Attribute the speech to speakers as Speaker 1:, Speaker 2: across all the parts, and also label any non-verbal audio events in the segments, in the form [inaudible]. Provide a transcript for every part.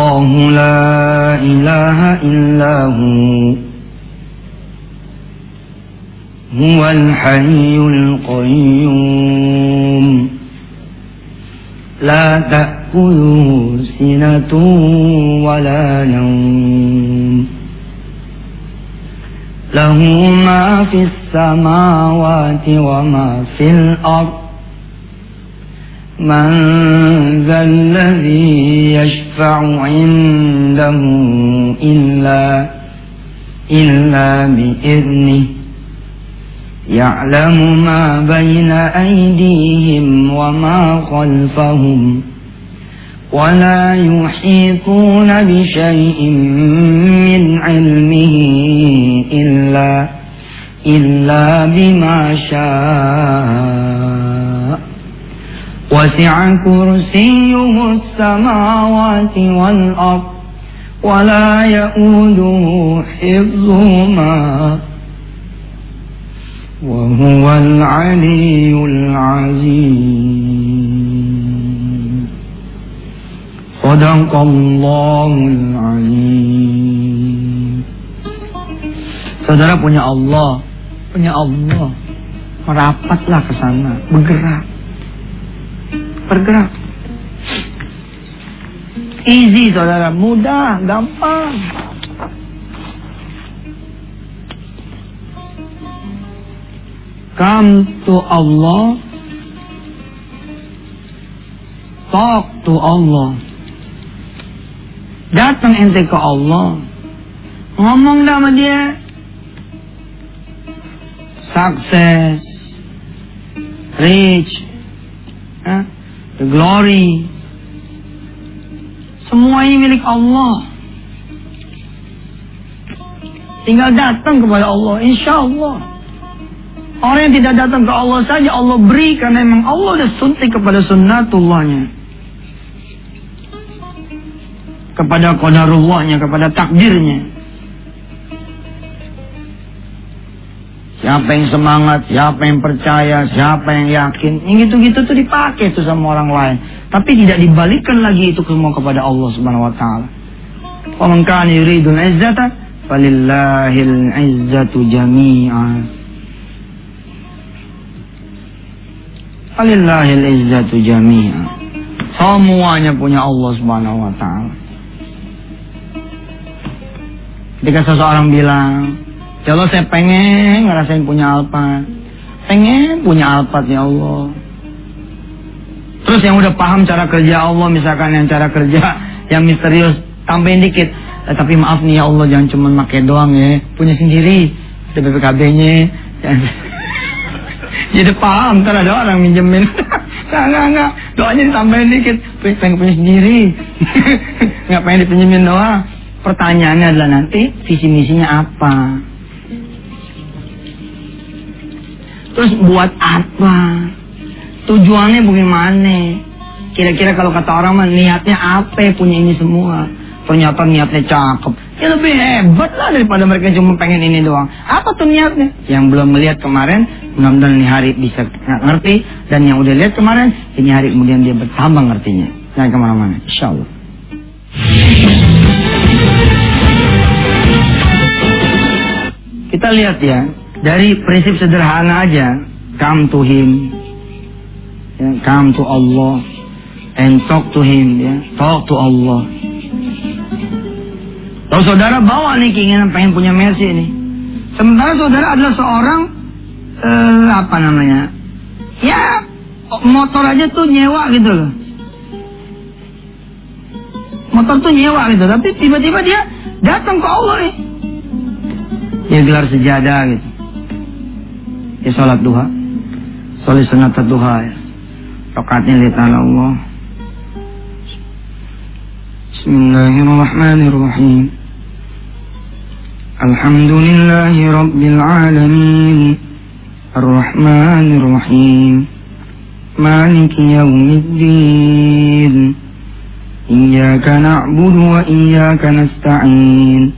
Speaker 1: الله لا إله إلا هو. هو الحي القيوم. لا تأكله سنة ولا نوم. له ما في السماوات وما في الأرض. من ذا الذي يشفع عنده إلا إلا بإذنه. يعلم ما بين أيديهم وما خلفهم ولا يحيطون بشيء من علمه إلا إلا بما شاء. وسع كرسيه السماوات والأرض ولا يؤوده حفظهما وهو العلي العظيم صدق الله العظيم Saudara punya Allah, punya Allah. Merapatlah ke sana, bergerak. Bergerak. Easy saudara, mudah, gampang. Come to Allah. Talk to Allah. Datang ente ke Allah. Ngomong sama dia. Success. Rich. Huh? The glory. Semua ini milik Allah. Tinggal datang kepada Allah. Insya Allah. Orang yang tidak datang ke Allah saja Allah beri karena memang Allah sudah suntik kepada sunnatullahnya. Kepada qadarullahnya, kepada takdirnya. Siapa yang semangat, siapa yang percaya, siapa yang yakin. Yang gitu-gitu tuh dipakai tuh sama orang lain. Tapi tidak dibalikkan lagi itu semua kepada Allah subhanahu wa ta'ala. Wa man kana yuridul izzata falillahil izzatu jami'an. Alillahil izzatu jami'a. Semuanya punya Allah Subhanahu wa taala. Ketika seseorang bilang, "Ya Allah, saya pengen ngerasain punya Alphard. Pengen punya Alphard ya Allah." Terus yang udah paham cara kerja Allah, misalkan yang cara kerja yang misterius, tambahin dikit. Eh, tapi maaf nih ya Allah, jangan cuma pakai doang ya, punya sendiri. Ada BPKB-nya. [laughs] Jadi paham, ntar ada orang minjemin. [laughs] Enggak, enggak, enggak. Doanya ditambahin dikit. Pengen punya sendiri. [laughs] Enggak pengen dipinjemin doang. Pertanyaannya adalah nanti visi misinya apa? Terus buat apa? Tujuannya bagaimana? Kira-kira kalau kata orang mah niatnya apa punya ini semua? Ternyata niatnya cakep. Ya lebih hebat lah daripada mereka cuma pengen ini doang. Apa tuh niatnya? Yang belum melihat kemarin, mudah-mudahan ini hari bisa ngerti. Dan yang udah lihat kemarin, ini hari kemudian dia bertambah ngertinya. Jangan ke mana-mana, insya Allah. Kita lihat ya, dari prinsip sederhana aja, come to him, ya, come to Allah, and talk to him, ya, talk to Allah. Kalau saudara bawa nih keinginan pengen punya Mercy ini, sementara saudara adalah seorang eh, apa namanya, ya motor aja tuh nyewa gitu loh. Motor tuh nyewa gitu, tapi tiba-tiba dia datang ke Allah nih. Dia gelar sejadah gitu. Dia sholat duha. Sholat sunat duha ya. Rokatnya lihat Allah. Bismillahirrahmanirrahim. Alhamdulillahi Rabbil Alamin. Ar-Rahmanir Rahim. مالك يوم الدين إياك نعبد وإياك نستعين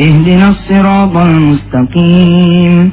Speaker 1: اهدنا الصراط المستقيم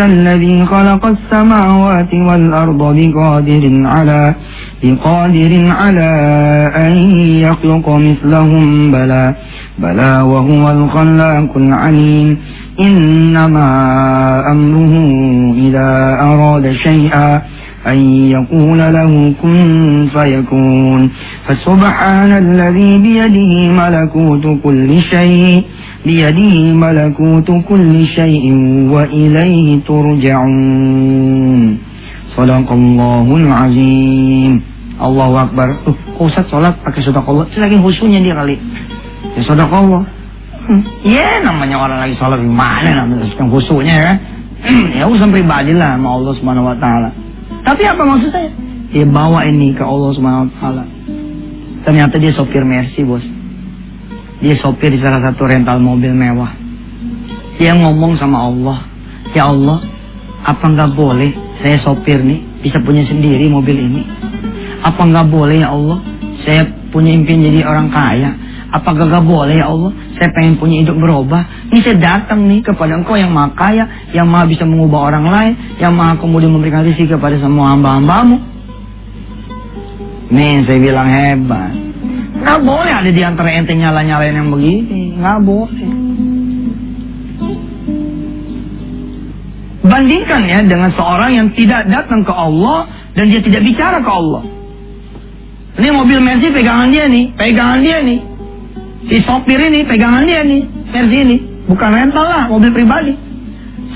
Speaker 1: الذي خلق السماوات والأرض بقادر على بقادر على أن يخلق مثلهم. بلى بلى وهو الخلاق العليم. إنما أمره إذا أراد شيئا. أن يقول له كن فيكون فسبحان الذي بيده ملكوت كل شيء بيده ملكوت كل شيء وإليه ترجعون صدق الله العظيم Allahu Akbar. Tuh, kok Ustaz sholat pakai Allah? Itu lagi khusyuknya dia kali. Ya Allah. Hmm. Ya namanya orang lagi sholat gimana namanya sedang khusyuknya ya. [clears throat] ya urusan pribadi lah sama Allah Subhanahu wa taala. Tapi apa maksud saya? Dia bawa ini ke Allah Subhanahu taala. Ternyata dia sopir Mercy, Bos. Dia sopir di salah satu rental mobil mewah. Dia ngomong sama Allah, "Ya Allah, apa nggak boleh saya sopir nih bisa punya sendiri mobil ini? Apa nggak boleh ya Allah, saya punya impian jadi orang kaya? Apa gak boleh ya Allah? Saya pengen punya hidup berubah. Ini saya datang nih kepada engkau yang maha kaya, yang maha bisa mengubah orang lain, yang maha kemudian memberikan rezeki kepada semua hamba-hambamu. Nih saya bilang hebat. Nggak boleh ada di antara ente nyala-nyalain yang begini. Nggak boleh. Bandingkan ya dengan seorang yang tidak datang ke Allah dan dia tidak bicara ke Allah. Ini mobil Mercy pegangan dia nih, pegangan dia nih. Si sopir ini pegangan dia nih, Mercy ini. Bukan rental lah, mobil pribadi.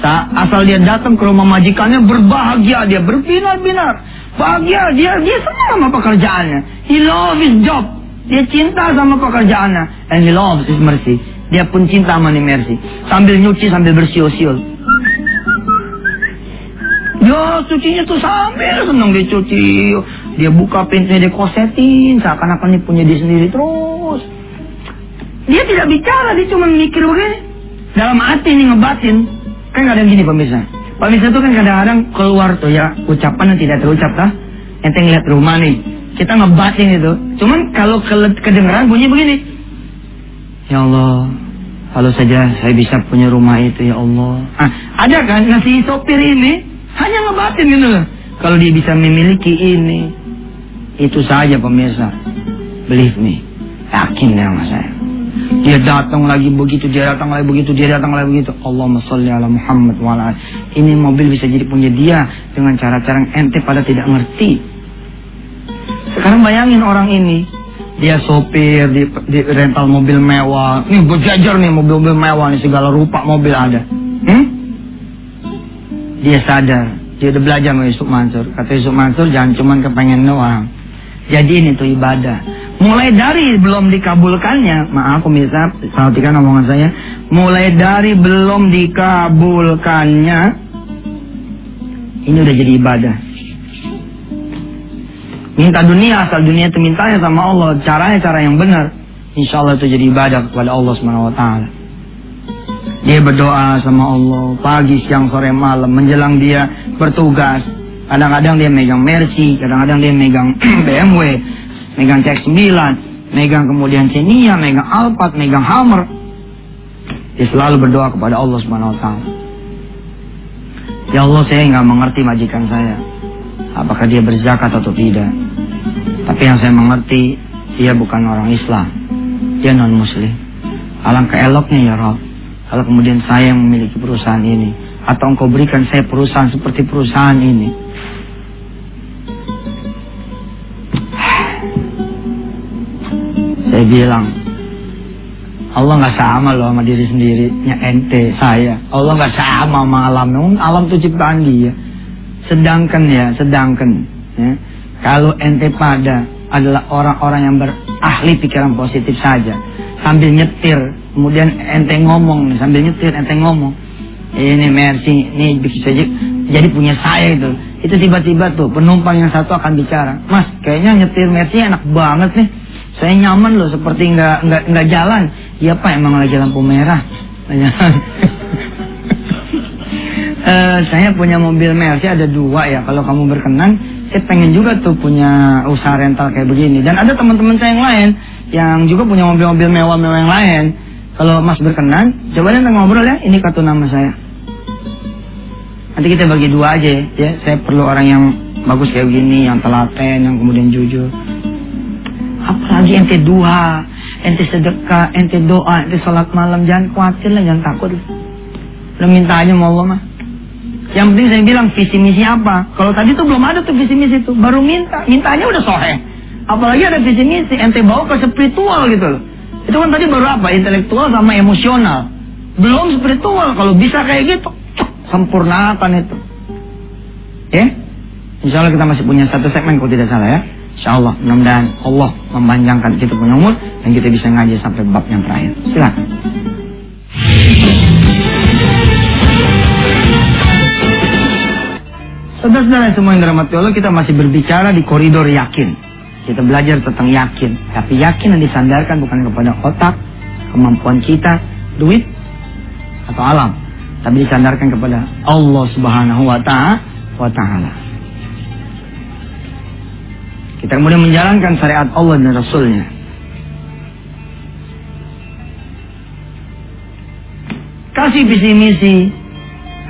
Speaker 1: Sa asal dia datang ke rumah majikannya berbahagia dia berbinar-binar bahagia dia dia senang sama pekerjaannya he love his job dia cinta sama pekerjaannya. And he loves his mercy. Dia pun cinta sama mercy. Sambil nyuci, sambil bersiul-siul. Ya, cucinya tuh sambil senang dia cuci. Dia buka pintunya, dia kosetin. Seakan-akan dia punya dia sendiri terus. Dia tidak bicara, dia cuma mikir begini. Dalam hati nih ngebatin. Kan ada yang gini pemirsa. Pemirsa tuh kan kadang-kadang keluar tuh ya ucapan yang tidak terucap lah. Ente ngeliat rumah nih kita ngebatin itu. Cuman kalau kedengeran bunyi begini. Ya Allah, kalau saja saya bisa punya rumah itu ya Allah. Ah, ada kan ngasih sopir ini hanya ngebatin gitu loh. Kalau dia bisa memiliki ini, itu saja pemirsa. Believe me, yakin ya sama saya. Dia datang lagi begitu, dia datang lagi begitu, dia datang lagi begitu. Allahumma sholli ala Muhammad wa Ini mobil bisa jadi punya dia dengan cara-cara ente pada tidak ngerti. Sekarang bayangin orang ini, dia sopir di, di rental mobil mewah. Nih berjajar nih mobil-mobil mewah nih segala rupa mobil ada. Hmm? Dia sadar, dia udah belajar sama Yusuf Mansur. Kata Yusuf Mansur jangan cuma kepengen doang. Jadi ini tuh ibadah. Mulai dari belum dikabulkannya, maaf pemirsa, perhatikan omongan saya. Mulai dari belum dikabulkannya, ini udah jadi ibadah. Minta dunia asal dunia itu mintanya sama Allah. Caranya cara yang benar. Insya Allah itu jadi ibadah kepada Allah Subhanahu Wa Taala. Dia berdoa sama Allah pagi, siang, sore, malam menjelang dia bertugas. Kadang-kadang dia megang Mercy, kadang-kadang dia megang [clears throat] BMW, megang CX-9, megang kemudian Xenia, megang Alphard, megang Hammer. Dia selalu berdoa kepada Allah Subhanahu Wa Taala. Ya Allah saya nggak mengerti majikan saya. Apakah dia berzakat atau tidak? Tapi yang saya mengerti, dia bukan orang Islam. Dia non-muslim. Alangkah eloknya ya Rob. Kalau kemudian saya yang memiliki perusahaan ini. Atau engkau berikan saya perusahaan seperti perusahaan ini. Saya bilang, Allah nggak sama loh sama diri sendiri, nya ente saya. Allah nggak sama sama alam. Alam itu ciptaan dia. Sedangkan ya, sedangkan ya, kalau ente pada adalah orang-orang yang berahli pikiran positif saja. Sambil nyetir, kemudian ente ngomong sambil nyetir ente ngomong. Ini Mercy, ini bisa jadi punya saya itu. Itu tiba-tiba tuh penumpang yang satu akan bicara. Mas, kayaknya nyetir Mercy enak banget nih. Saya nyaman loh, seperti nggak nggak nggak jalan. Iya pak, emang lagi lampu merah. uh, [laughs] saya punya mobil Mercy ada dua ya. Kalau kamu berkenan, saya pengen juga tuh punya usaha rental kayak begini. Dan ada teman-teman saya yang lain yang juga punya mobil-mobil mewah-mewah yang lain. Kalau Mas berkenan, coba nanti ngobrol ya. Ini kartu nama saya. Nanti kita bagi dua aja ya. Saya perlu orang yang bagus kayak begini, yang telaten, yang kemudian jujur. Apalagi ente dua, ente sedekah, ente doa, ente sholat malam, jangan khawatir lah, jangan takut. Udah minta aja mau Allah mah. Yang penting saya bilang visi misi apa. Kalau tadi tuh belum ada tuh visi misi itu, baru minta, mintanya udah sohe. Apalagi ada visi misi, ente bawa ke spiritual gitu loh. Itu kan tadi baru apa? Intelektual sama emosional. Belum spiritual. Kalau bisa kayak gitu, sempurnakan itu. Ya? Insya Allah kita masih punya satu segmen kalau tidak salah ya. Insya Allah mudah-mudahan Allah memanjangkan kita punya umur dan kita bisa ngaji sampai bab yang terakhir. Silakan. Saudara-saudara semua yang dirahmati Allah, kita masih berbicara di koridor yakin. Kita belajar tentang yakin. Tapi yakin yang disandarkan bukan kepada otak, kemampuan kita, duit, atau alam. Tapi disandarkan kepada Allah subhanahu wa ta'ala. Kita kemudian menjalankan syariat Allah dan Rasulnya. Kasih visi misi,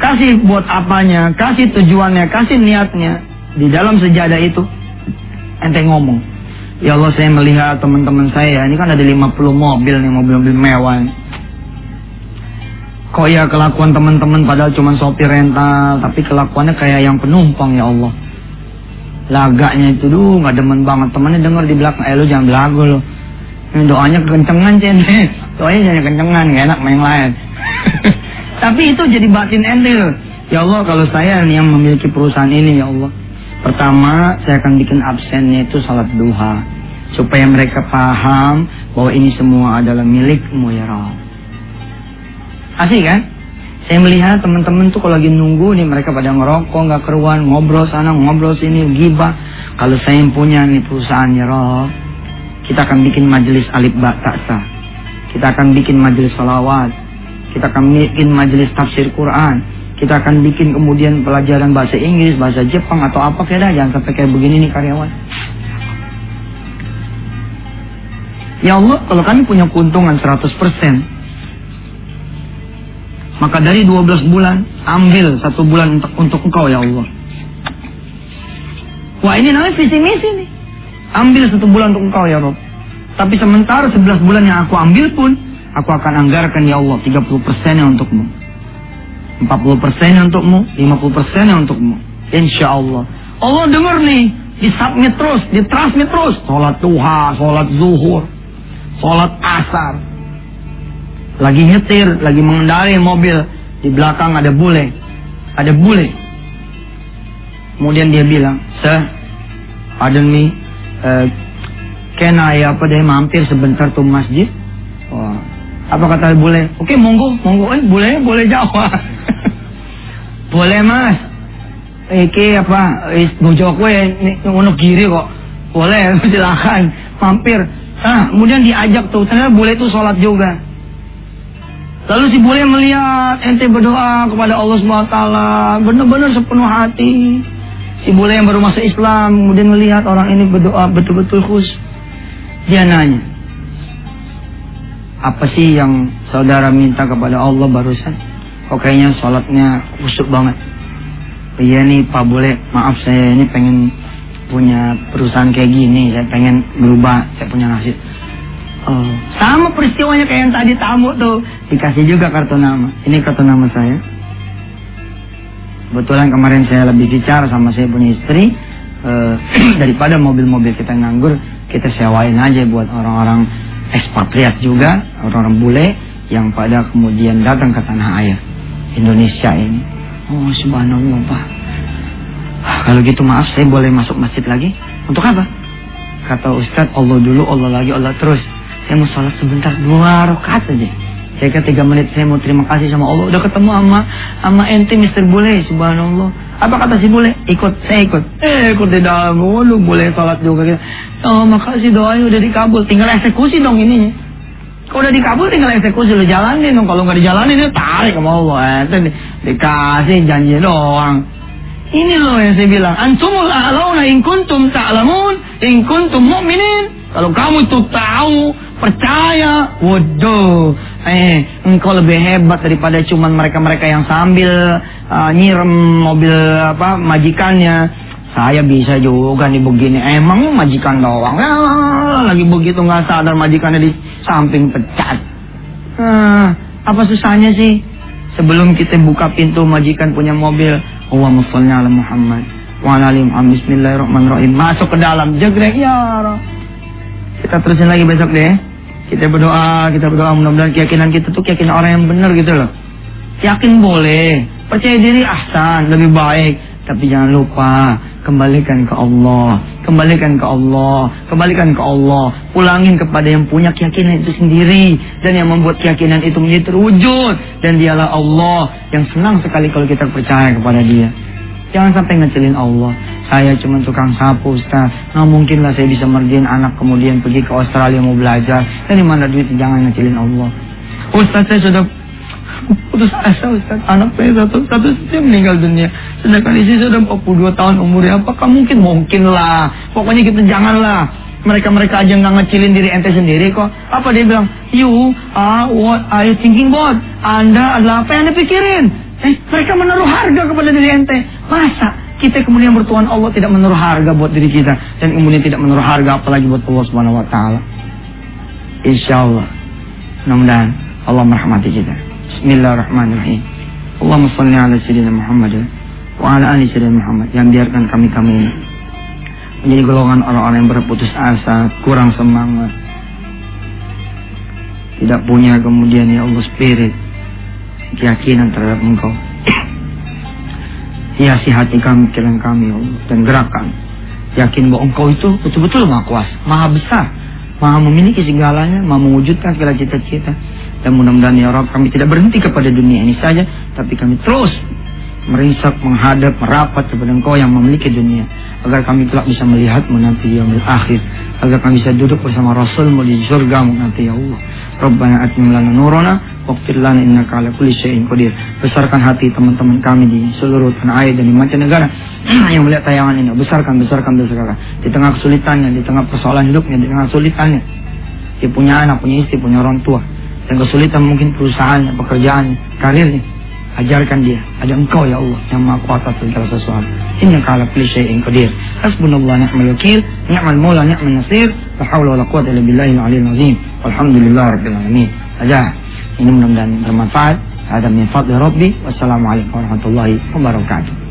Speaker 1: kasih buat apanya, kasih tujuannya, kasih niatnya. Di dalam sejadah itu, ente ngomong. Ya Allah saya melihat teman-teman saya, ini kan ada 50 mobil nih, mobil-mobil mewah. Kok ya kelakuan teman-teman padahal cuma sopir rental, tapi kelakuannya kayak yang penumpang ya Allah laganya itu duh nggak demen banget. Temannya denger di belakang eh lu jangan belagu lu. Doanya kencengan cende [laughs] doanya jangan kencengan gak enak main lain. [laughs] Tapi itu jadi batin ente ya Allah kalau saya yang memiliki perusahaan ini ya Allah. Pertama saya akan bikin absennya itu salat duha. Supaya mereka paham bahwa ini semua adalah milikmu ya Rabb. Asik kan saya melihat teman-teman tuh kalau lagi nunggu nih mereka pada ngerokok, nggak keruan, ngobrol sana, ngobrol sini, gibah. Kalau saya yang punya nih perusahaan ya roh, kita akan bikin majelis alif ba taksa. Kita akan bikin majelis salawat. Kita akan bikin majelis tafsir Quran. Kita akan bikin kemudian pelajaran bahasa Inggris, bahasa Jepang atau apa kira jangan sampai kayak begini nih karyawan. Ya Allah, kalau kami punya keuntungan 100%, maka dari 12 bulan, ambil satu bulan untuk, untuk engkau ya Allah. Wah ini namanya visi misi nih. Ambil satu bulan untuk engkau ya Rob. Tapi sementara 11 bulan yang aku ambil pun, aku akan anggarkan ya Allah 30 yang untukmu. 40 yang untukmu, 50 yang untukmu. Insya Allah. Allah dengar nih, disubmit terus, ditransmit terus. Sholat duha, sholat zuhur, sholat asar, lagi nyetir, lagi mengendarai mobil, di belakang ada bule, ada bule. Kemudian dia bilang, Sir, pardon me, uh, can I apa deh mampir sebentar tuh masjid? Oh, apa kata bule? Oke, okay, monggo, monggo. Eh, bule boleh jawab. [laughs] boleh mas. Iki apa? Ngojok gue ngono kiri kok. Boleh, [laughs] silakan mampir. Ah, kemudian diajak tuh, ternyata bule itu sholat juga. Lalu si bule melihat ente berdoa kepada Allah SWT benar-benar sepenuh hati. Si bule yang baru masuk Islam kemudian melihat orang ini berdoa betul-betul khus. Dia nanya, apa sih yang saudara minta kepada Allah barusan? Kok kayaknya sholatnya khusyuk banget. Iya nih Pak Bule, maaf saya ini pengen punya perusahaan kayak gini, saya pengen berubah, saya punya nasib. Oh, sama peristiwanya kayak yang tadi tamu tuh. Dikasih juga kartu nama. Ini kartu nama saya. Kebetulan kemarin saya lebih bicara sama saya punya istri. Uh, [clears throat] daripada mobil-mobil kita nganggur, kita sewain aja buat orang-orang ekspatriat juga, orang-orang bule yang pada kemudian datang ke tanah air Indonesia ini. Oh subhanallah Pak. Kalau gitu maaf saya boleh masuk masjid lagi? Untuk apa? Kata Ustadz Allah dulu, Allah lagi, Allah terus. Saya mau sholat sebentar dua rakaat saja. Saya kira tiga menit saya mau terima kasih sama Allah. Udah ketemu sama sama ente Mister Bule, subhanallah. Apa kata si Bule? Ikut, saya ikut. Eh, ikut di dalam. Lu boleh sholat juga. Gitu. Oh, makasih doanya udah dikabul. Tinggal eksekusi dong ininya. Kalau udah dikabul tinggal eksekusi lu jalanin dong. Kalau nggak dijalanin itu tarik sama Allah. Eh, di, dikasih janji doang. Ini loh yang saya bilang. Antumul a'launa in kuntum ta'lamun, in kuntum mu'minin. Kalau kamu itu tahu, percaya, waduh, Eh, engkau lebih hebat daripada cuman mereka-mereka yang sambil uh, nyirem mobil apa majikannya. Saya bisa juga nih begini. Emang majikan doang. Ah, lagi begitu nggak sadar majikannya di samping pecat. Ah, apa susahnya sih? Sebelum kita buka pintu majikan punya mobil, Allahumma sholli ala Muhammad wa ala ali. Bismillahirrahmanirrahim. Masuk ke dalam jegrek ya. Kita terusin lagi besok deh. Kita berdoa, kita berdoa mudah-mudahan keyakinan kita tuh keyakinan orang yang benar gitu loh. Yakin boleh, percaya diri ahsan, lebih baik. Tapi jangan lupa, kembalikan ke Allah. Kembalikan ke Allah. Kembalikan ke Allah. Pulangin kepada yang punya keyakinan itu sendiri. Dan yang membuat keyakinan itu menjadi terwujud. Dan dialah Allah yang senang sekali kalau kita percaya kepada dia. Jangan sampai ngecilin Allah. Saya cuma tukang sapu Ustaz. Nggak mungkin lah saya bisa merjain anak kemudian pergi ke Australia mau belajar. Dari mana duit? Jangan ngecilin Allah. Ustaz saya sudah putus asa Ustaz. Anak saya satu satu saja meninggal dunia. Sedangkan istri saya sudah 42 tahun umurnya. Apakah mungkin? Mungkin lah pokoknya kita janganlah. Mereka-mereka aja nggak ngecilin diri ente sendiri kok. Apa dia bilang? You are what are you thinking about? Anda adalah apa yang anda pikirin? Eh mereka menaruh harga kepada diri ente masa kita kemudian bertuhan Allah tidak menaruh harga buat diri kita dan kemudian tidak menaruh harga apalagi buat Allah Subhanahu wa taala. Insyaallah. Mudah-mudahan Allah merahmati kita. Bismillahirrahmanirrahim. Allahumma salli ala sayyidina Muhammad wa ala ali sayyidina Muhammad. Yang biarkan kami-kami ini menjadi golongan orang-orang yang berputus asa, kurang semangat. Tidak punya kemudian ya Allah spirit keyakinan terhadap Engkau. Hiasi hati kami, pikiran kami ya dan gerakan. Yakin bahwa Engkau itu betul-betul maha kuasa, maha besar, maha memiliki segalanya, maha mewujudkan segala cita-cita. Dan mudah-mudahan ya Rabb kami tidak berhenti kepada dunia ini saja, tapi kami terus merisak, menghadap, merapat kepada Engkau yang memiliki dunia. Agar kami telah bisa melihat nanti yang akhir. Agar kami bisa duduk bersama Rasulmu di surga nanti ya Allah. Rabbana atmim lana nurana Waqfir lana innaka ala kulli syai'in qadir. Besarkan hati teman-teman kami di seluruh tanah air dan di mancanegara [clears throat] yang melihat tayangan ini. Besarkan, besarkan, besarkan. Di tengah kesulitannya, di tengah persoalan hidupnya, di tengah kesulitannya. Dia punya anak, punya istri, punya orang tua. Dan kesulitan mungkin perusahaannya, pekerjaannya, karirnya. Ajarkan dia. Ada engkau ya Allah yang maha kuasa segala sesuatu. Inna kala kulli syai'in qadir. Hasbunallah ni'mal wakil, ni'mal maula, ni'mal nasir. La haula wala quwwata illa billahil aliyyil azim. Walhamdulillah rabbil alamin. Aja. Ini mudah-mudahan bermanfaat. Ada min fadli Rabbi. Wassalamualaikum warahmatullahi wabarakatuh.